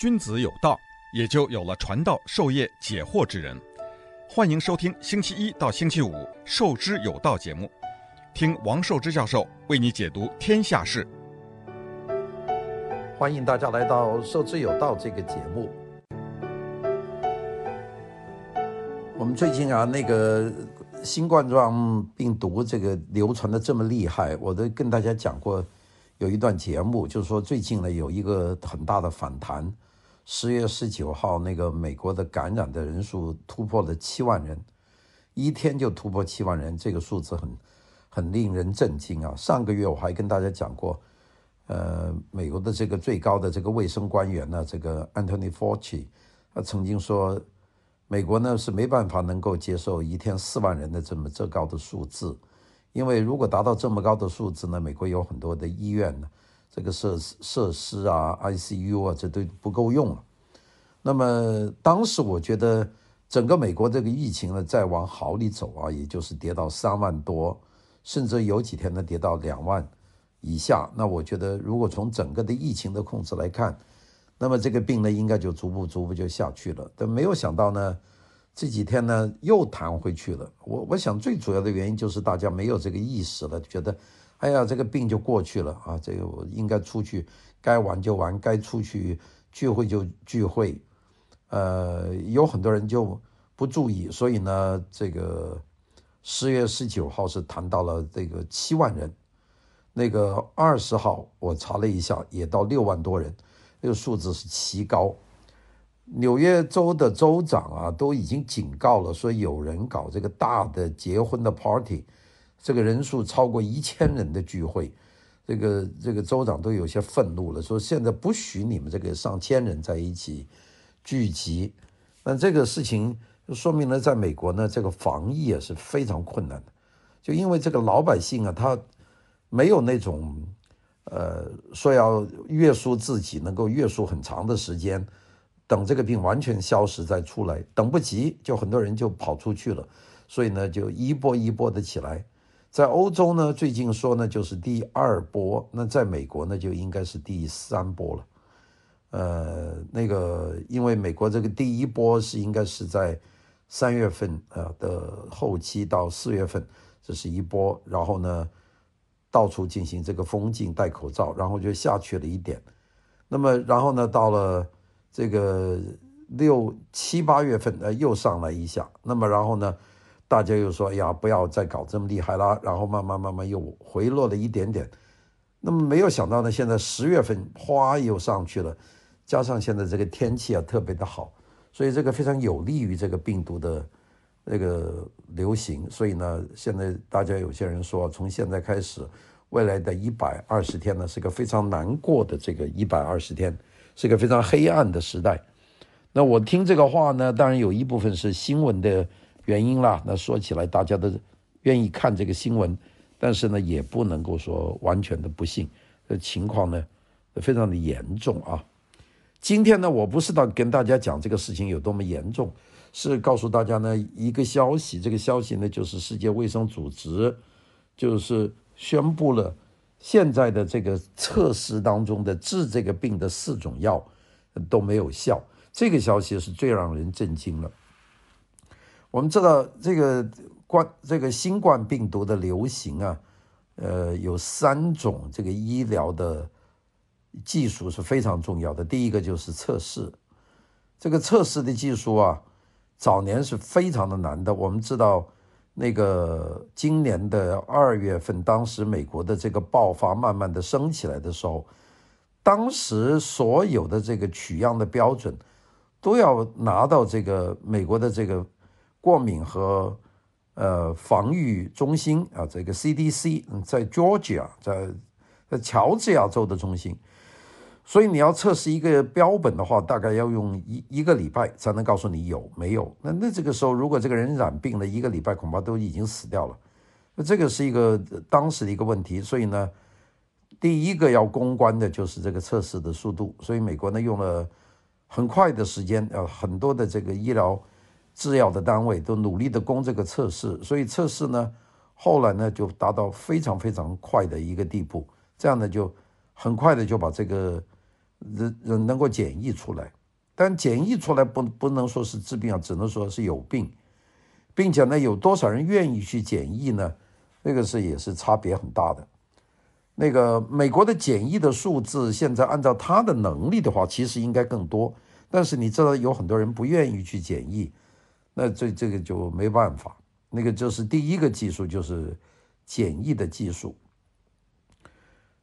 君子有道，也就有了传道授业解惑之人。欢迎收听星期一到星期五《授之有道》节目，听王寿之教授为你解读天下事。欢迎大家来到《授之有道》这个节目。我们最近啊，那个新冠状病毒这个流传的这么厉害，我都跟大家讲过，有一段节目，就是说最近呢有一个很大的反弹。十月十九号，那个美国的感染的人数突破了七万人，一天就突破七万人，这个数字很很令人震惊啊！上个月我还跟大家讲过，呃，美国的这个最高的这个卫生官员呢，这个 Anthony Fauci，他曾经说，美国呢是没办法能够接受一天四万人的这么这高的数字，因为如果达到这么高的数字呢，美国有很多的医院呢。这个设施设施啊，ICU 啊，这都不够用了。那么当时我觉得整个美国这个疫情呢，再往好里走啊，也就是跌到三万多，甚至有几天呢跌到两万以下。那我觉得，如果从整个的疫情的控制来看，那么这个病呢，应该就逐步逐步就下去了。但没有想到呢，这几天呢又弹回去了。我我想最主要的原因就是大家没有这个意识了，觉得。哎呀，这个病就过去了啊！这个我应该出去，该玩就玩，该出去聚会就聚会。呃，有很多人就不注意，所以呢，这个十月十九号是谈到了这个七万人，那个二十号我查了一下，也到六万多人，这个数字是奇高。纽约州的州长啊，都已经警告了，说有人搞这个大的结婚的 party。这个人数超过一千人的聚会，这个这个州长都有些愤怒了，说现在不许你们这个上千人在一起聚集。那这个事情说明了，在美国呢，这个防疫啊是非常困难的，就因为这个老百姓啊，他没有那种呃说要约束自己，能够约束很长的时间，等这个病完全消失再出来，等不及，就很多人就跑出去了，所以呢，就一波一波的起来。在欧洲呢，最近说呢就是第二波，那在美国呢就应该是第三波了。呃，那个因为美国这个第一波是应该是在三月份啊的后期到四月份，这是一波，然后呢到处进行这个封禁、戴口罩，然后就下去了一点。那么然后呢到了这个六七八月份，呃又上来一下。那么然后呢？大家又说：“哎呀，不要再搞这么厉害了。”然后慢慢慢慢又回落了一点点。那么没有想到呢，现在十月份哗又上去了，加上现在这个天气啊特别的好，所以这个非常有利于这个病毒的那个流行。所以呢，现在大家有些人说，从现在开始，未来的一百二十天呢，是个非常难过的这个一百二十天，是个非常黑暗的时代。那我听这个话呢，当然有一部分是新闻的。原因啦，那说起来大家都愿意看这个新闻，但是呢，也不能够说完全的不信，这情况呢非常的严重啊。今天呢，我不是到跟大家讲这个事情有多么严重，是告诉大家呢一个消息，这个消息呢就是世界卫生组织就是宣布了现在的这个测试当中的治这个病的四种药都没有效，这个消息是最让人震惊了。我们知道这个冠这个新冠病毒的流行啊，呃，有三种这个医疗的技术是非常重要的。第一个就是测试，这个测试的技术啊，早年是非常的难的。我们知道，那个今年的二月份，当时美国的这个爆发慢慢的升起来的时候，当时所有的这个取样的标准都要拿到这个美国的这个。过敏和呃防御中心啊，这个 CDC 在 Georgia，在在乔治亚州的中心，所以你要测试一个标本的话，大概要用一一个礼拜才能告诉你有没有。那那这个时候，如果这个人染病了，一个礼拜恐怕都已经死掉了。那这个是一个当时的一个问题，所以呢，第一个要攻关的就是这个测试的速度。所以美国呢用了很快的时间，呃，很多的这个医疗。制药的单位都努力的攻这个测试，所以测试呢，后来呢就达到非常非常快的一个地步，这样呢就很快的就把这个人人能够检疫出来，但检疫出来不不能说是治病啊，只能说是有病，并且呢，有多少人愿意去检疫呢？那个是也是差别很大的。那个美国的检疫的数字，现在按照他的能力的话，其实应该更多。但是你知道有很多人不愿意去检疫，那这这个就没办法。那个就是第一个技术，就是简易的技术。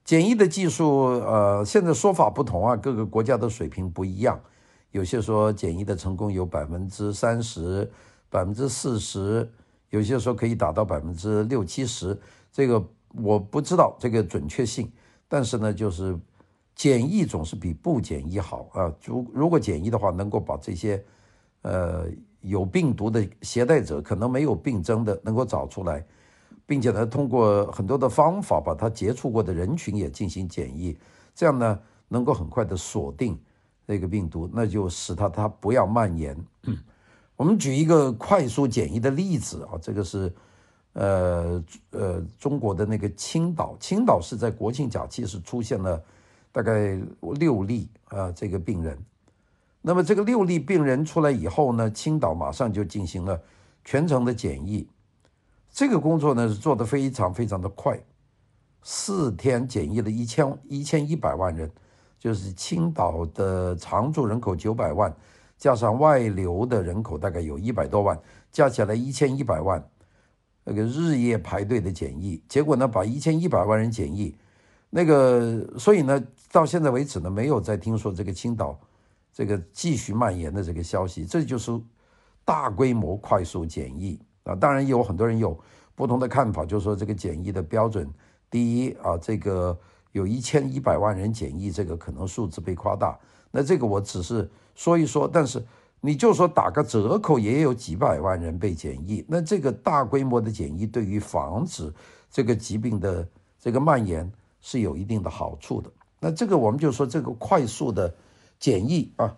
简易的技术，呃，现在说法不同啊，各个国家的水平不一样。有些说简易的成功有百分之三十、百分之四十，有些说可以达到百分之六七十。这个我不知道这个准确性，但是呢，就是简易总是比不简易好啊。如如果简易的话，能够把这些呃有病毒的携带者，可能没有病征的，能够找出来。并且呢，通过很多的方法把他接触过的人群也进行检疫，这样呢，能够很快的锁定那个病毒，那就使它它不要蔓延。我们举一个快速检疫的例子啊，这个是呃呃中国的那个青岛，青岛是在国庆假期是出现了大概六例啊这个病人，那么这个六例病人出来以后呢，青岛马上就进行了全程的检疫。这个工作呢是做得非常非常的快，四天检疫了一千一千一百万人，就是青岛的常住人口九百万，加上外流的人口大概有一百多万，加起来一千一百万，那个日夜排队的检疫，结果呢把一千一百万人检疫，那个所以呢到现在为止呢没有再听说这个青岛这个继续蔓延的这个消息，这就是大规模快速检疫。啊，当然有很多人有不同的看法，就是说这个检疫的标准，第一啊，这个有一千一百万人检疫，这个可能数字被夸大。那这个我只是说一说，但是你就说打个折扣，也有几百万人被检疫。那这个大规模的检疫对于防止这个疾病的这个蔓延是有一定的好处的。那这个我们就说这个快速的检疫啊。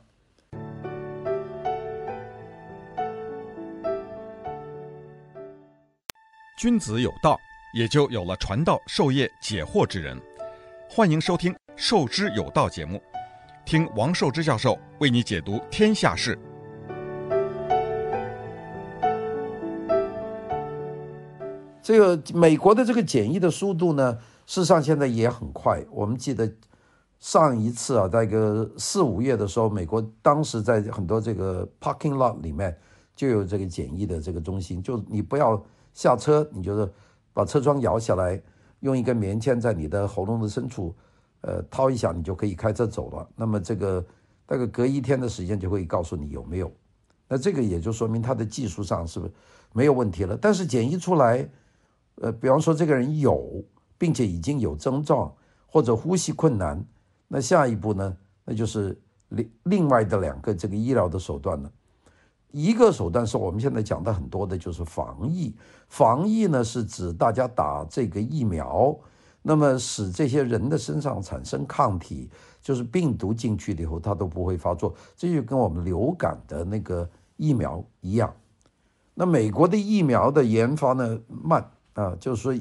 君子有道，也就有了传道授业解惑之人。欢迎收听《授之有道》节目，听王寿之教授为你解读天下事。这个美国的这个简易的速度呢，事实上现在也很快。我们记得上一次啊，在一个四五月的时候，美国当时在很多这个 parking lot 里面就有这个简易的这个中心，就你不要。下车，你就是把车窗摇下来，用一根棉签在你的喉咙的深处，呃，掏一下，你就可以开车走了。那么这个大概隔一天的时间就会告诉你有没有。那这个也就说明它的技术上是不是没有问题了？但是检疫出来，呃，比方说这个人有，并且已经有症状或者呼吸困难，那下一步呢？那就是另另外的两个这个医疗的手段了。一个手段是我们现在讲的很多的，就是防疫。防疫呢，是指大家打这个疫苗，那么使这些人的身上产生抗体，就是病毒进去了以后，它都不会发作。这就跟我们流感的那个疫苗一样。那美国的疫苗的研发呢，慢啊，就是说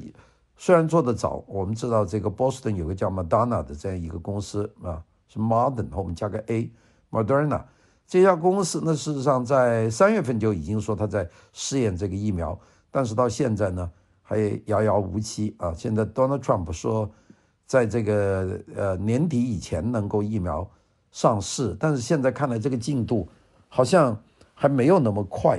虽然做得早，我们知道这个波士顿有个叫 Moderna 的这样一个公司啊，是 Modern 后面加个 A，Moderna。这家公司呢，事实上在三月份就已经说他在试验这个疫苗，但是到现在呢还遥遥无期啊。现在 Donald Trump 说，在这个呃年底以前能够疫苗上市，但是现在看来这个进度好像还没有那么快，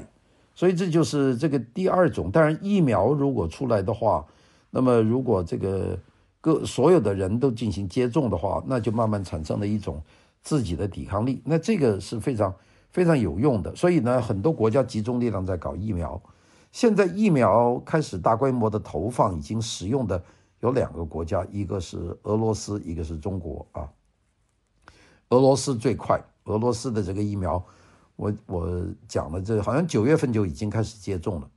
所以这就是这个第二种。当然，疫苗如果出来的话，那么如果这个各所有的人都进行接种的话，那就慢慢产生了一种。自己的抵抗力，那这个是非常非常有用的。所以呢，很多国家集中力量在搞疫苗。现在疫苗开始大规模的投放，已经使用的有两个国家，一个是俄罗斯，一个是中国啊。俄罗斯最快，俄罗斯的这个疫苗，我我讲了，这好像九月份就已经开始接种了。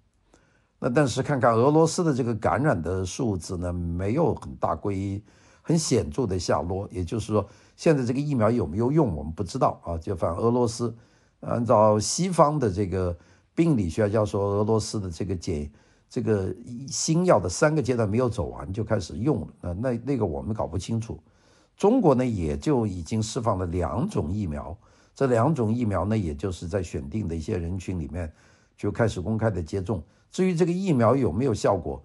那但是看看俄罗斯的这个感染的数字呢，没有很大规很显著的下落，也就是说。现在这个疫苗有没有用，我们不知道啊。就反俄罗斯，按照西方的这个病理学家说，俄罗斯的这个解这个新药的三个阶段没有走完就开始用了，那那那个我们搞不清楚。中国呢也就已经释放了两种疫苗，这两种疫苗呢，也就是在选定的一些人群里面就开始公开的接种。至于这个疫苗有没有效果，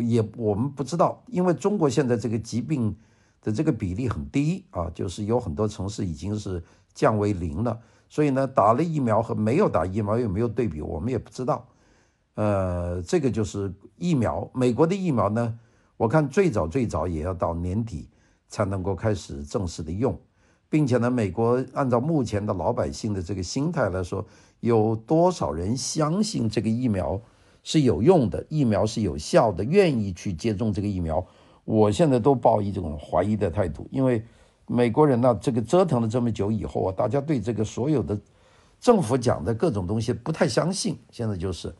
也我们不知道，因为中国现在这个疾病的这个比例很低啊，就是有很多城市已经是降为零了，所以呢，打了疫苗和没有打疫苗有没有对比，我们也不知道。呃，这个就是疫苗，美国的疫苗呢，我看最早最早也要到年底才能够开始正式的用，并且呢，美国按照目前的老百姓的这个心态来说，有多少人相信这个疫苗是有用的，疫苗是有效的，愿意去接种这个疫苗？我现在都抱一种怀疑的态度，因为美国人呢，这个折腾了这么久以后啊，大家对这个所有的政府讲的各种东西不太相信，现在就是。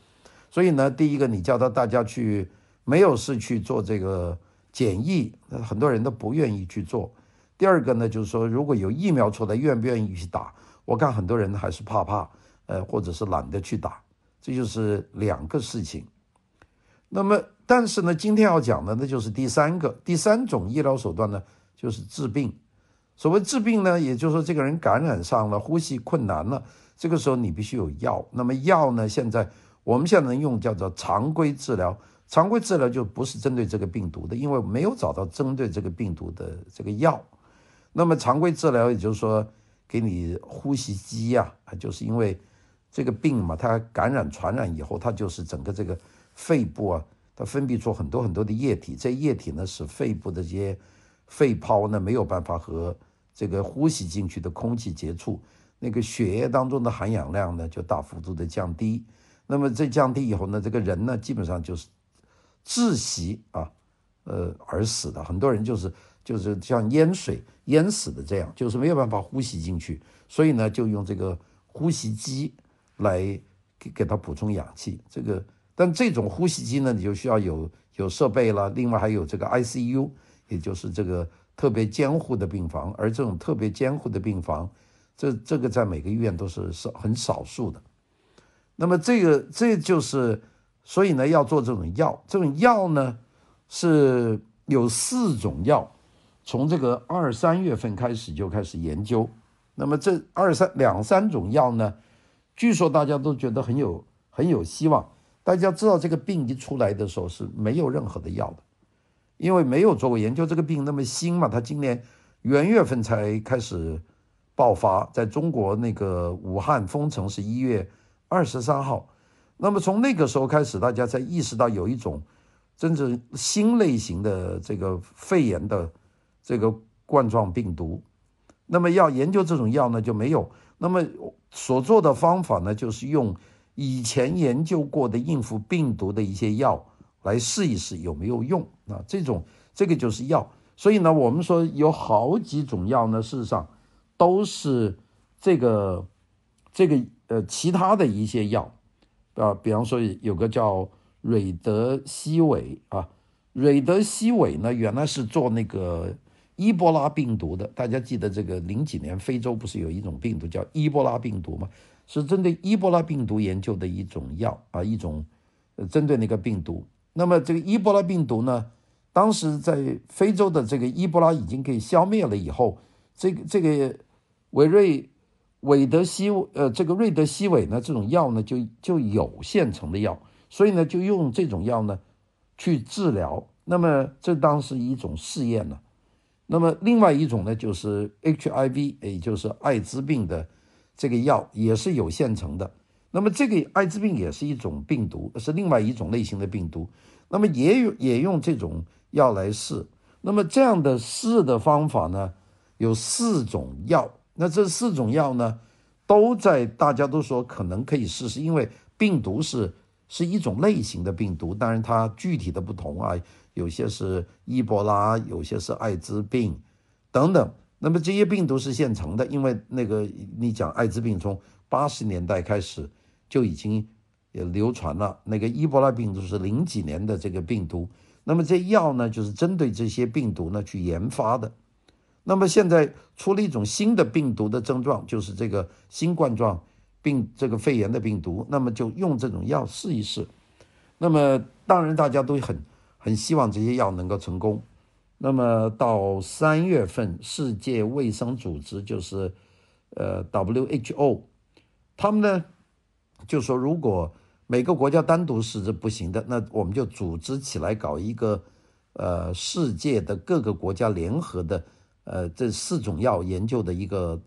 所以呢，第一个，你叫他大家去没有事去做这个检疫，很多人都不愿意去做。第二个呢，就是说如果有疫苗出来，愿不愿意去打？我看很多人还是怕怕，呃，或者是懒得去打，这就是两个事情。那么，但是呢，今天要讲的那就是第三个，第三种医疗手段呢，就是治病。所谓治病呢，也就是说这个人感染上了，呼吸困难了，这个时候你必须有药。那么药呢，现在。我们现在能用叫做常规治疗，常规治疗就不是针对这个病毒的，因为没有找到针对这个病毒的这个药。那么常规治疗也就是说，给你呼吸机呀，就是因为这个病嘛，它感染传染以后，它就是整个这个肺部啊，它分泌出很多很多的液体，这液体呢使肺部的这些肺泡呢没有办法和这个呼吸进去的空气接触，那个血液当中的含氧量呢就大幅度的降低。那么这降低以后呢，这个人呢基本上就是窒息啊，呃而死的。很多人就是就是像淹水淹死的这样，就是没有办法呼吸进去，所以呢就用这个呼吸机来给给他补充氧气。这个但这种呼吸机呢，你就需要有有设备了，另外还有这个 ICU，也就是这个特别监护的病房。而这种特别监护的病房，这这个在每个医院都是少很少数的。那么这个这就是，所以呢，要做这种药，这种药呢是有四种药，从这个二三月份开始就开始研究。那么这二三两三种药呢，据说大家都觉得很有很有希望。大家知道这个病一出来的时候是没有任何的药的，因为没有做过研究，这个病那么新嘛，它今年元月份才开始爆发，在中国那个武汉封城是一月。二十三号，那么从那个时候开始，大家才意识到有一种真正新类型的这个肺炎的这个冠状病毒。那么要研究这种药呢，就没有。那么所做的方法呢，就是用以前研究过的应付病毒的一些药来试一试有没有用啊。这种这个就是药。所以呢，我们说有好几种药呢，事实上都是这个这个。呃，其他的一些药，啊，比方说有个叫瑞德西韦啊，瑞德西韦呢，原来是做那个伊波拉病毒的。大家记得这个零几年非洲不是有一种病毒叫伊波拉病毒吗？是针对伊波拉病毒研究的一种药啊，一种针对那个病毒。那么这个伊波拉病毒呢，当时在非洲的这个伊波拉已经给消灭了以后，这个这个韦瑞。韦德西呃，这个瑞德西韦呢，这种药呢就就有现成的药，所以呢就用这种药呢去治疗。那么这当是一种试验呢。那么另外一种呢就是 HIV，也就是艾滋病的这个药也是有现成的。那么这个艾滋病也是一种病毒，是另外一种类型的病毒。那么也有也用这种药来试。那么这样的试的方法呢有四种药。那这四种药呢，都在大家都说可能可以试试，因为病毒是是一种类型的病毒，当然它具体的不同啊，有些是伊波拉，有些是艾滋病等等。那么这些病毒是现成的，因为那个你讲艾滋病从八十年代开始就已经也流传了，那个伊波拉病毒是零几年的这个病毒，那么这药呢就是针对这些病毒呢去研发的。那么现在出了一种新的病毒的症状，就是这个新冠状病这个肺炎的病毒。那么就用这种药试一试。那么当然大家都很很希望这些药能够成功。那么到三月份，世界卫生组织就是呃 WHO，他们呢就说，如果每个国家单独试是不行的，那我们就组织起来搞一个呃世界的各个国家联合的呃这四种药研究的一个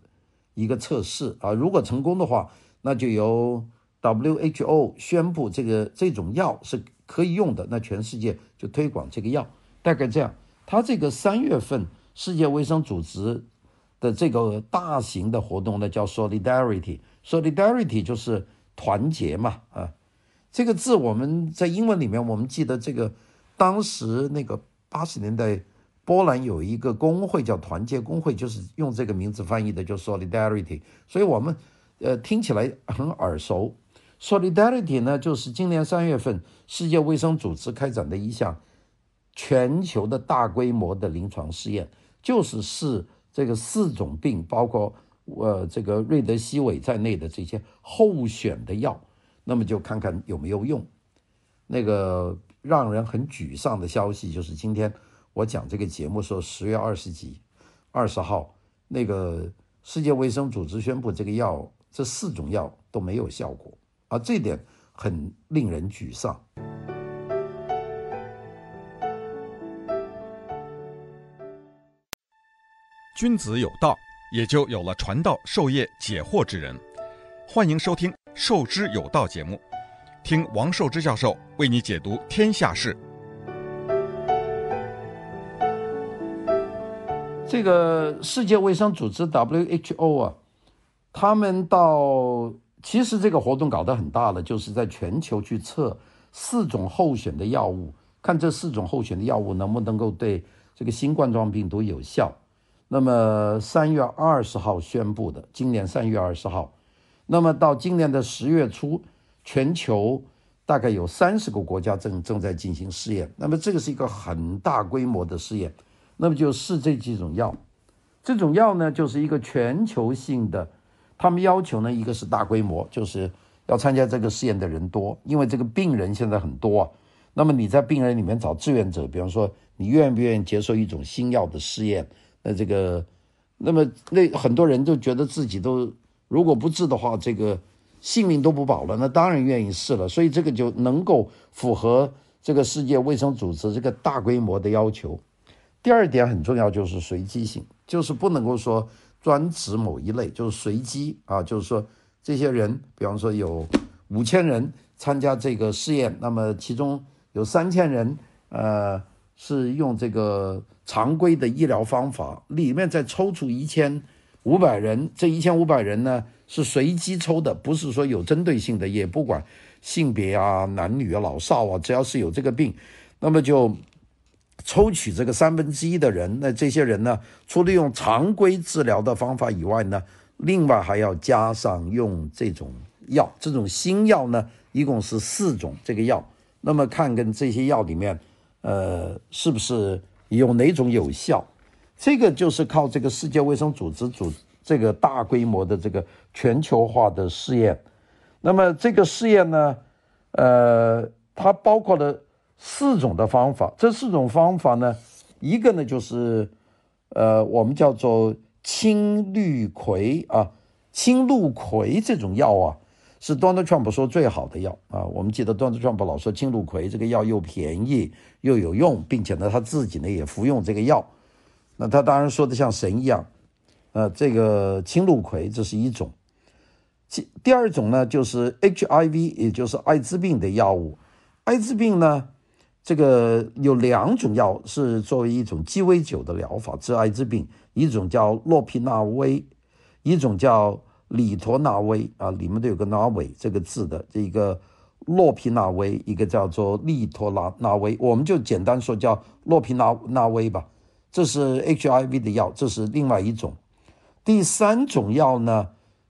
一个测试啊，如果成功的话，那就由 WHO 宣布这个这种药是可以用的，那全世界就推广这个药，大概这样。他这个三月份世界卫生组织的这个大型的活动呢，叫 Solidarity，Solidarity 就是团结嘛，啊，这个字我们在英文里面，我们记得这个当时那个八十年代波兰有一个工会叫团结工会，就是用这个名字翻译的，就 Solidarity，所以我们呃听起来很耳熟。Solidarity 呢，就是今年三月份世界卫生组织开展的一项。全球的大规模的临床试验，就是试这个四种病，包括呃这个瑞德西韦在内的这些候选的药，那么就看看有没有用。那个让人很沮丧的消息就是，今天我讲这个节目说十月二十几、二十号，那个世界卫生组织宣布这个药这四种药都没有效果，而，这点很令人沮丧。君子有道，也就有了传道授业解惑之人。欢迎收听《授之有道》节目，听王寿之教授为你解读天下事。这个世界卫生组织 WHO 啊，他们到其实这个活动搞得很大了，就是在全球去测四种候选的药物，看这四种候选的药物能不能够对这个新冠状病毒有效。那么三月二十号宣布的，今年三月二十号，那么到今年的十月初，全球大概有三十个国家正正在进行试验。那么这个是一个很大规模的试验，那么就试这几种药，这种药呢就是一个全球性的，他们要求呢一个是大规模，就是要参加这个试验的人多，因为这个病人现在很多啊。那么你在病人里面找志愿者，比方说你愿不愿意接受一种新药的试验？那这个，那么那很多人都觉得自己都如果不治的话，这个性命都不保了。那当然愿意试了，所以这个就能够符合这个世界卫生组织这个大规模的要求。第二点很重要，就是随机性，就是不能够说专指某一类，就是随机啊，就是说这些人，比方说有五千人参加这个试验，那么其中有三千人，呃。是用这个常规的医疗方法，里面再抽出一千五百人，这一千五百人呢是随机抽的，不是说有针对性的，也不管性别啊、男女啊、老少啊，只要是有这个病，那么就抽取这个三分之一的人。那这些人呢，除了用常规治疗的方法以外呢，另外还要加上用这种药，这种新药呢，一共是四种这个药，那么看跟这些药里面。呃，是不是有哪种有效？这个就是靠这个世界卫生组织组这个大规模的这个全球化的试验。那么这个试验呢，呃，它包括了四种的方法。这四种方法呢，一个呢就是呃，我们叫做青绿葵啊，青鹿葵这种药啊。是 Donald Trump 说最好的药啊！我们记得 Donald Trump 老说青鹿葵这个药又便宜又有用，并且呢他自己呢也服用这个药，那他当然说的像神一样。呃，这个青鹿葵这是一种，其第二种呢就是 HIV，也就是艾滋病的药物。艾滋病呢，这个有两种药是作为一种鸡尾酒的疗法治艾滋病，一种叫洛匹那韦，一种叫。里托那韦啊，里面都有个那韦这个字的，这一个洛匹那韦，一个叫做利托拉那韦，我们就简单说叫洛匹那那韦吧。这是 HIV 的药，这是另外一种。第三种药呢，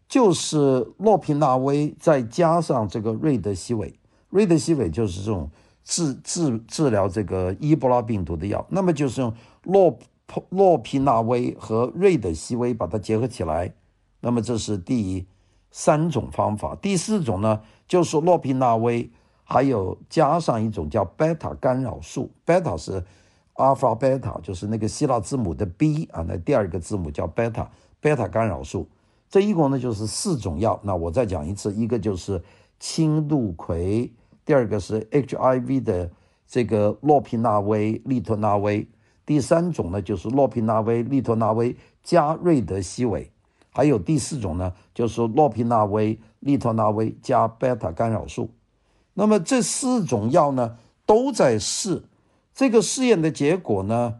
就是洛匹那韦再加上这个瑞德西韦，瑞德西韦就是这种治治治疗这个伊波拉病毒的药。那么就是用洛洛匹那韦和瑞德西韦把它结合起来。那么这是第三种方法，第四种呢，就是洛匹那韦，还有加上一种叫贝塔干扰素，贝塔是阿尔法、贝塔，就是那个希腊字母的 B 啊，那第二个字母叫贝塔，贝塔干扰素。这一共呢就是四种药。那我再讲一次，一个就是青榈葵，第二个是 HIV 的这个洛匹那韦、利托那韦，第三种呢就是洛匹那韦、利托那韦加瑞德西韦，还有第四种呢就是洛匹那韦、利托那韦加贝塔干扰素。那么这四种药呢都在试，这个试验的结果呢，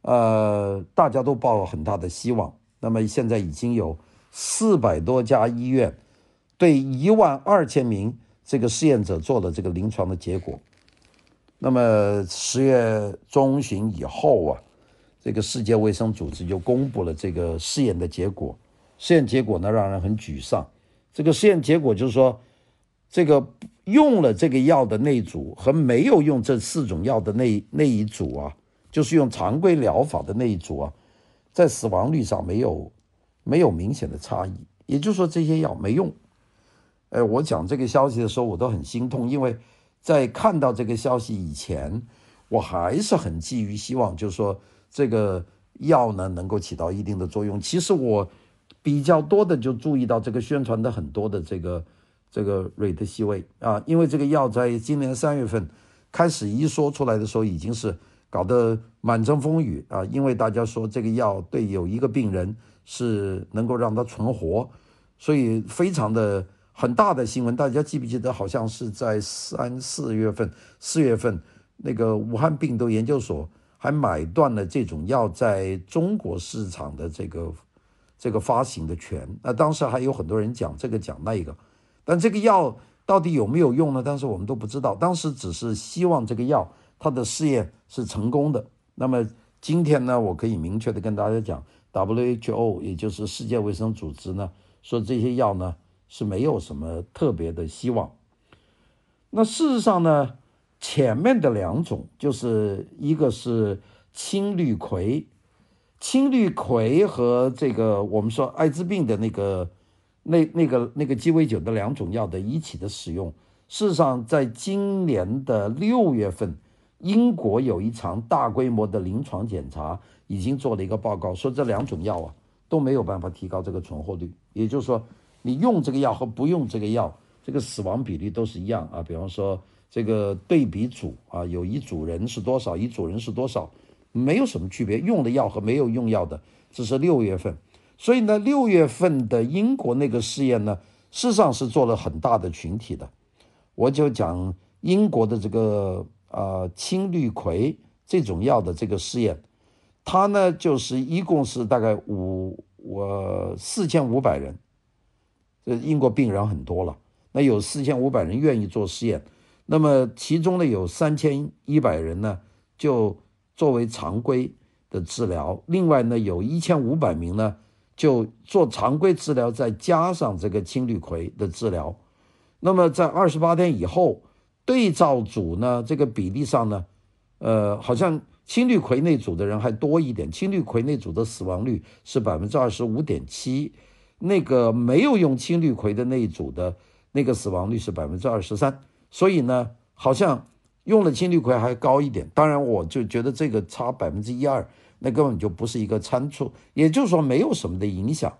呃，大家都抱有很大的希望。那么现在已经有。四百多家医院对一万二千名这个试验者做了这个临床的结果。那么十月中旬以后啊，这个世界卫生组织就公布了这个试验的结果。试验结果呢，让人很沮丧。这个试验结果就是说，这个用了这个药的那一组和没有用这四种药的那那一组啊，就是用常规疗法的那一组啊，在死亡率上没有。没有明显的差异，也就是说这些药没用。呃，我讲这个消息的时候，我都很心痛，因为在看到这个消息以前，我还是很寄予希望，就是说这个药呢能够起到一定的作用。其实我比较多的就注意到这个宣传的很多的这个这个瑞德西韦啊，因为这个药在今年三月份开始一说出来的时候，已经是搞得满城风雨啊，因为大家说这个药对有一个病人。是能够让他存活，所以非常的很大的新闻。大家记不记得？好像是在三四月份，四月份那个武汉病毒研究所还买断了这种药在中国市场的这个这个发行的权。那当时还有很多人讲这个讲那个，但这个药到底有没有用呢？当时我们都不知道。当时只是希望这个药它的试验是成功的。那么今天呢，我可以明确的跟大家讲。WHO 也就是世界卫生组织呢，说这些药呢是没有什么特别的希望。那事实上呢，前面的两种就是一个是青绿葵，青绿葵和这个我们说艾滋病的那个那那个那个鸡尾酒的两种药的一起的使用，事实上在今年的六月份，英国有一场大规模的临床检查。已经做了一个报告，说这两种药啊都没有办法提高这个存活率。也就是说，你用这个药和不用这个药，这个死亡比例都是一样啊。比方说，这个对比组啊，有一组人是多少，一组人是多少，没有什么区别。用的药和没有用药的，这是六月份。所以呢，六月份的英国那个试验呢，事实上是做了很大的群体的。我就讲英国的这个呃青绿葵这种药的这个试验。它呢，就是一共是大概五我四千五百人，呃英国病人很多了，那有四千五百人愿意做试验，那么其中呢有三千一百人呢就作为常规的治疗，另外呢有一千五百名呢就做常规治疗，再加上这个青绿葵的治疗，那么在二十八天以后，对照组呢这个比例上呢，呃好像。青绿葵那组的人还多一点，青绿葵那组的死亡率是百分之二十五点七，那个没有用青绿葵的那一组的那个死亡率是百分之二十三，所以呢，好像用了青绿葵还高一点。当然，我就觉得这个差百分之一二，那根本就不是一个参数，也就是说没有什么的影响。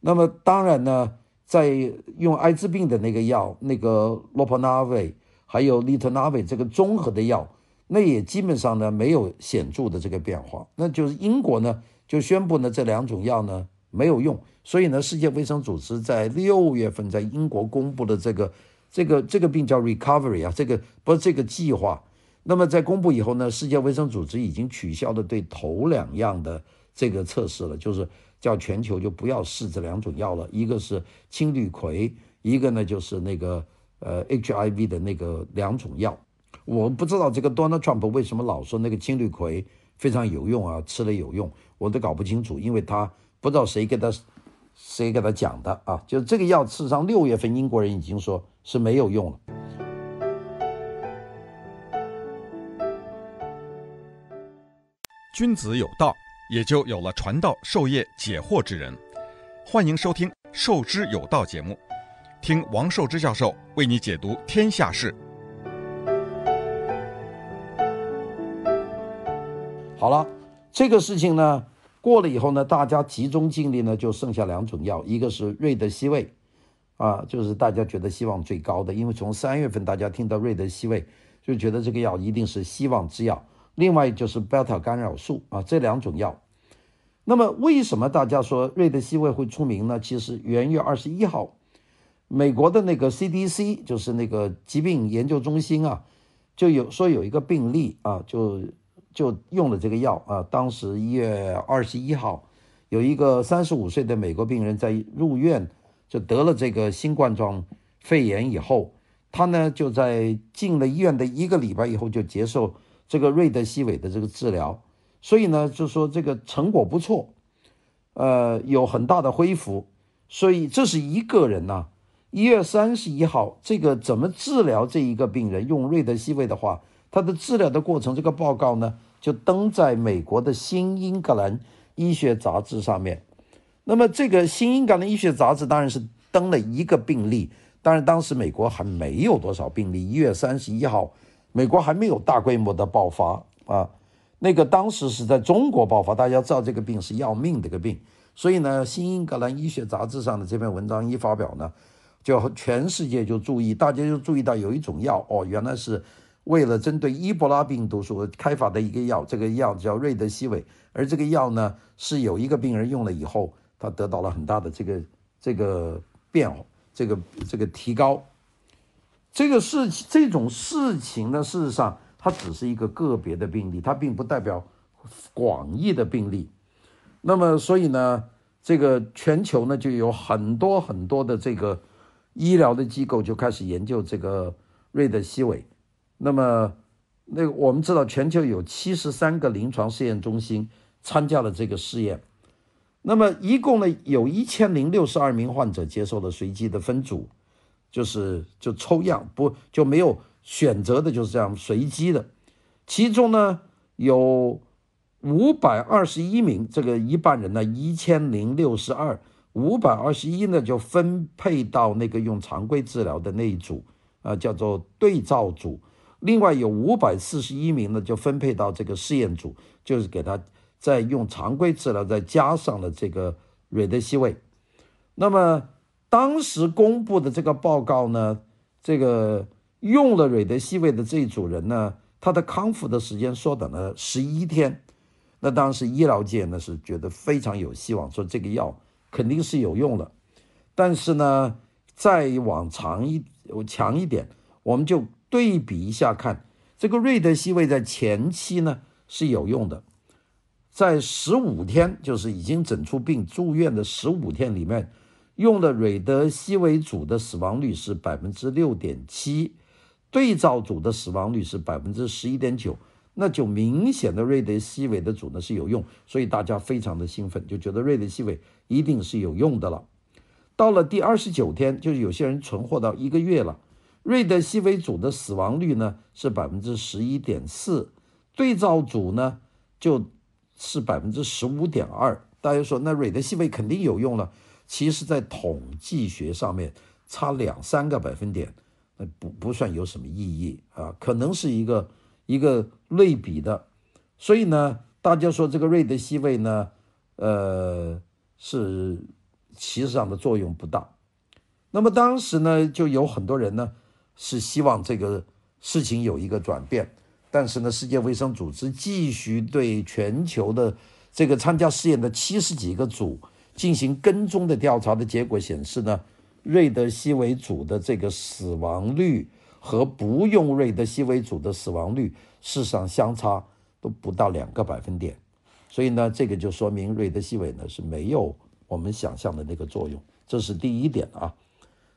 那么当然呢，在用艾滋病的那个药，那个洛普纳韦还有利特纳韦这个综合的药。那也基本上呢没有显著的这个变化，那就是英国呢就宣布呢这两种药呢没有用，所以呢世界卫生组织在六月份在英国公布的这个这个这个病叫 Recovery 啊，这个不是这个计划。那么在公布以后呢，世界卫生组织已经取消了对头两样的这个测试了，就是叫全球就不要试这两种药了，一个是青绿葵，一个呢就是那个呃 HIV 的那个两种药。我不知道这个 Donald Trump 为什么老说那个青绿葵非常有用啊，吃了有用，我都搞不清楚，因为他不知道谁给他谁给他讲的啊。就是这个药，事实上六月份英国人已经说是没有用了。君子有道，也就有了传道授业解惑之人。欢迎收听《授之有道》节目，听王寿之教授为你解读天下事。好了，这个事情呢过了以后呢，大家集中精力呢，就剩下两种药，一个是瑞德西韦，啊，就是大家觉得希望最高的，因为从三月份大家听到瑞德西韦，就觉得这个药一定是希望之药。另外就是贝塔干扰素啊，这两种药。那么为什么大家说瑞德西韦会出名呢？其实元月二十一号。美国的那个 CDC 就是那个疾病研究中心啊，就有说有一个病例啊，就就用了这个药啊。当时一月二十一号，有一个三十五岁的美国病人在入院，就得了这个新冠状肺炎以后，他呢就在进了医院的一个礼拜以后就接受这个瑞德西韦的这个治疗，所以呢就说这个成果不错，呃，有很大的恢复，所以这是一个人呐、啊。一月三十一号，这个怎么治疗这一个病人用瑞德西韦的话，他的治疗的过程，这个报告呢就登在美国的《新英格兰医学杂志》上面。那么这个《新英格兰医学杂志》当然是登了一个病例，当然当时美国还没有多少病例。一月三十一号，美国还没有大规模的爆发啊，那个当时是在中国爆发。大家知道这个病是要命的一个病，所以呢，《新英格兰医学杂志》上的这篇文章一发表呢。就全世界就注意，大家就注意到有一种药哦，原来是为了针对伊波拉病毒所开发的一个药，这个药叫瑞德西韦，而这个药呢是有一个病人用了以后，他得到了很大的这个这个变化，这个这个提高。这个事情这种事情呢，事实上它只是一个个别的病例，它并不代表广义的病例。那么所以呢，这个全球呢就有很多很多的这个。医疗的机构就开始研究这个瑞德西韦，那么那个我们知道全球有七十三个临床试验中心参加了这个试验，那么一共呢有一千零六十二名患者接受了随机的分组，就是就抽样不就没有选择的，就是这样随机的，其中呢有五百二十一名，这个一半人呢一千零六十二。五百二十一呢，就分配到那个用常规治疗的那一组，啊，叫做对照组。另外有五百四十一名呢，就分配到这个试验组，就是给他再用常规治疗，再加上了这个瑞德西韦。那么当时公布的这个报告呢，这个用了瑞德西韦的这一组人呢，他的康复的时间缩短了十一天。那当时医疗界呢是觉得非常有希望，说这个药。肯定是有用的，但是呢，再往长一强一点，我们就对比一下看，这个瑞德西韦在前期呢是有用的，在十五天，就是已经诊出病住院的十五天里面，用了瑞德西韦组的死亡率是百分之六点七，对照组的死亡率是百分之十一点九。那就明显的瑞德西韦的组呢是有用，所以大家非常的兴奋，就觉得瑞德西韦一定是有用的了。到了第二十九天，就是有些人存活到一个月了，瑞德西韦组的死亡率呢是百分之十一点四，对照组呢就是百分之十五点二。大家说那瑞德西韦肯定有用了，其实在统计学上面差两三个百分点，那不不算有什么意义啊，可能是一个。一个类比的，所以呢，大家说这个瑞德西韦呢，呃，是其实上的作用不大。那么当时呢，就有很多人呢是希望这个事情有一个转变，但是呢，世界卫生组织继续对全球的这个参加试验的七十几个组进行跟踪的调查的结果显示呢，瑞德西韦组的这个死亡率。和不用瑞德西韦组的死亡率，事实上相差都不到两个百分点，所以呢，这个就说明瑞德西韦呢是没有我们想象的那个作用，这是第一点啊。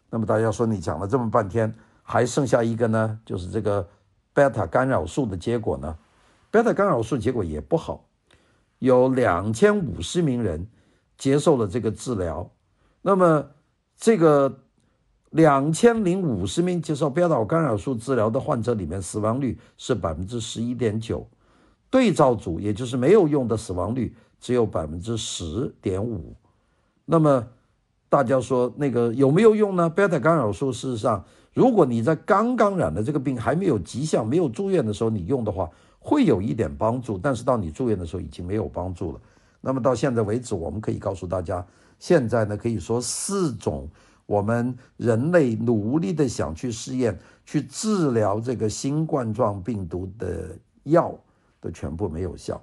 那么大家说你讲了这么半天，还剩下一个呢，就是这个贝塔干扰素的结果呢，贝塔干扰素结果也不好，有两千五十名人接受了这个治疗，那么这个。两千零五十名接受贝塔干扰素治疗的患者里面，死亡率是百分之十一点九，对照组也就是没有用的死亡率只有百分之十点五。那么大家说那个有没有用呢？贝塔干扰素事实上，如果你在刚刚染的这个病还没有迹象、没有住院的时候你用的话，会有一点帮助，但是到你住院的时候已经没有帮助了。那么到现在为止，我们可以告诉大家，现在呢可以说四种我们人类努力的想去试验去治疗这个新冠状病毒的药都全部没有效。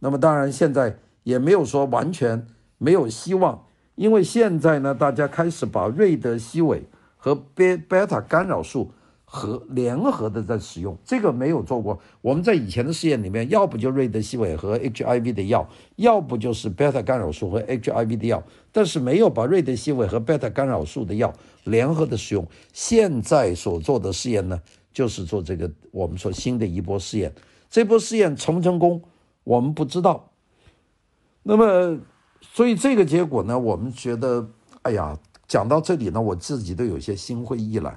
那么当然现在也没有说完全没有希望，因为现在呢大家开始把瑞德西韦和贝贝塔干扰素。和联合的在使用，这个没有做过。我们在以前的试验里面，要不就瑞德西韦和 HIV 的药，要不就是贝塔干扰素和 HIV 的药，但是没有把瑞德西韦和贝塔干扰素的药联合的使用。现在所做的试验呢，就是做这个我们说新的一波试验。这波试验成不成功，我们不知道。那么，所以这个结果呢，我们觉得，哎呀，讲到这里呢，我自己都有些心灰意冷。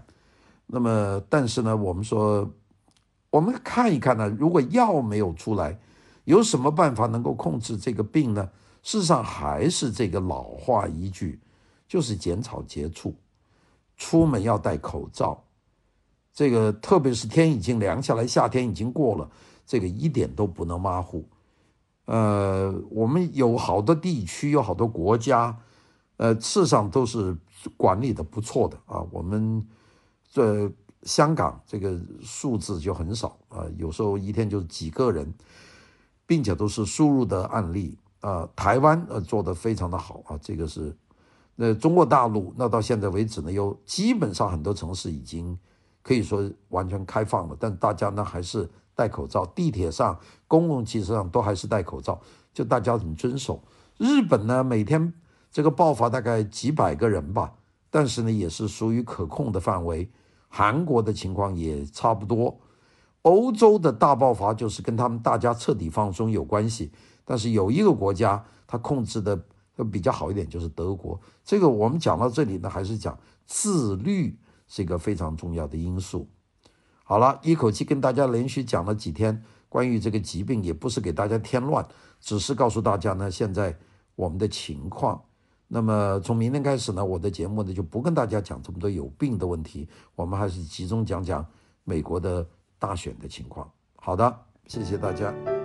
那么，但是呢，我们说，我们看一看呢，如果药没有出来，有什么办法能够控制这个病呢？事实上，还是这个老话一句，就是减少接触，出门要戴口罩。这个特别是天已经凉下来，夏天已经过了，这个一点都不能马虎。呃，我们有好多地区，有好多国家，呃，事实上都是管理的不错的啊，我们。这香港这个数字就很少啊，有时候一天就几个人，并且都是输入的案例啊。台湾呃做得非常的好啊，这个是那中国大陆那到现在为止呢，有基本上很多城市已经可以说完全开放了，但大家呢还是戴口罩，地铁上、公共汽车上都还是戴口罩，就大家很遵守。日本呢，每天这个爆发大概几百个人吧。但是呢，也是属于可控的范围。韩国的情况也差不多。欧洲的大爆发就是跟他们大家彻底放松有关系。但是有一个国家它控制的比较好一点，就是德国。这个我们讲到这里呢，还是讲自律是一个非常重要的因素。好了，一口气跟大家连续讲了几天关于这个疾病，也不是给大家添乱，只是告诉大家呢，现在我们的情况。那么从明天开始呢，我的节目呢就不跟大家讲这么多有病的问题，我们还是集中讲讲美国的大选的情况。好的，谢谢大家。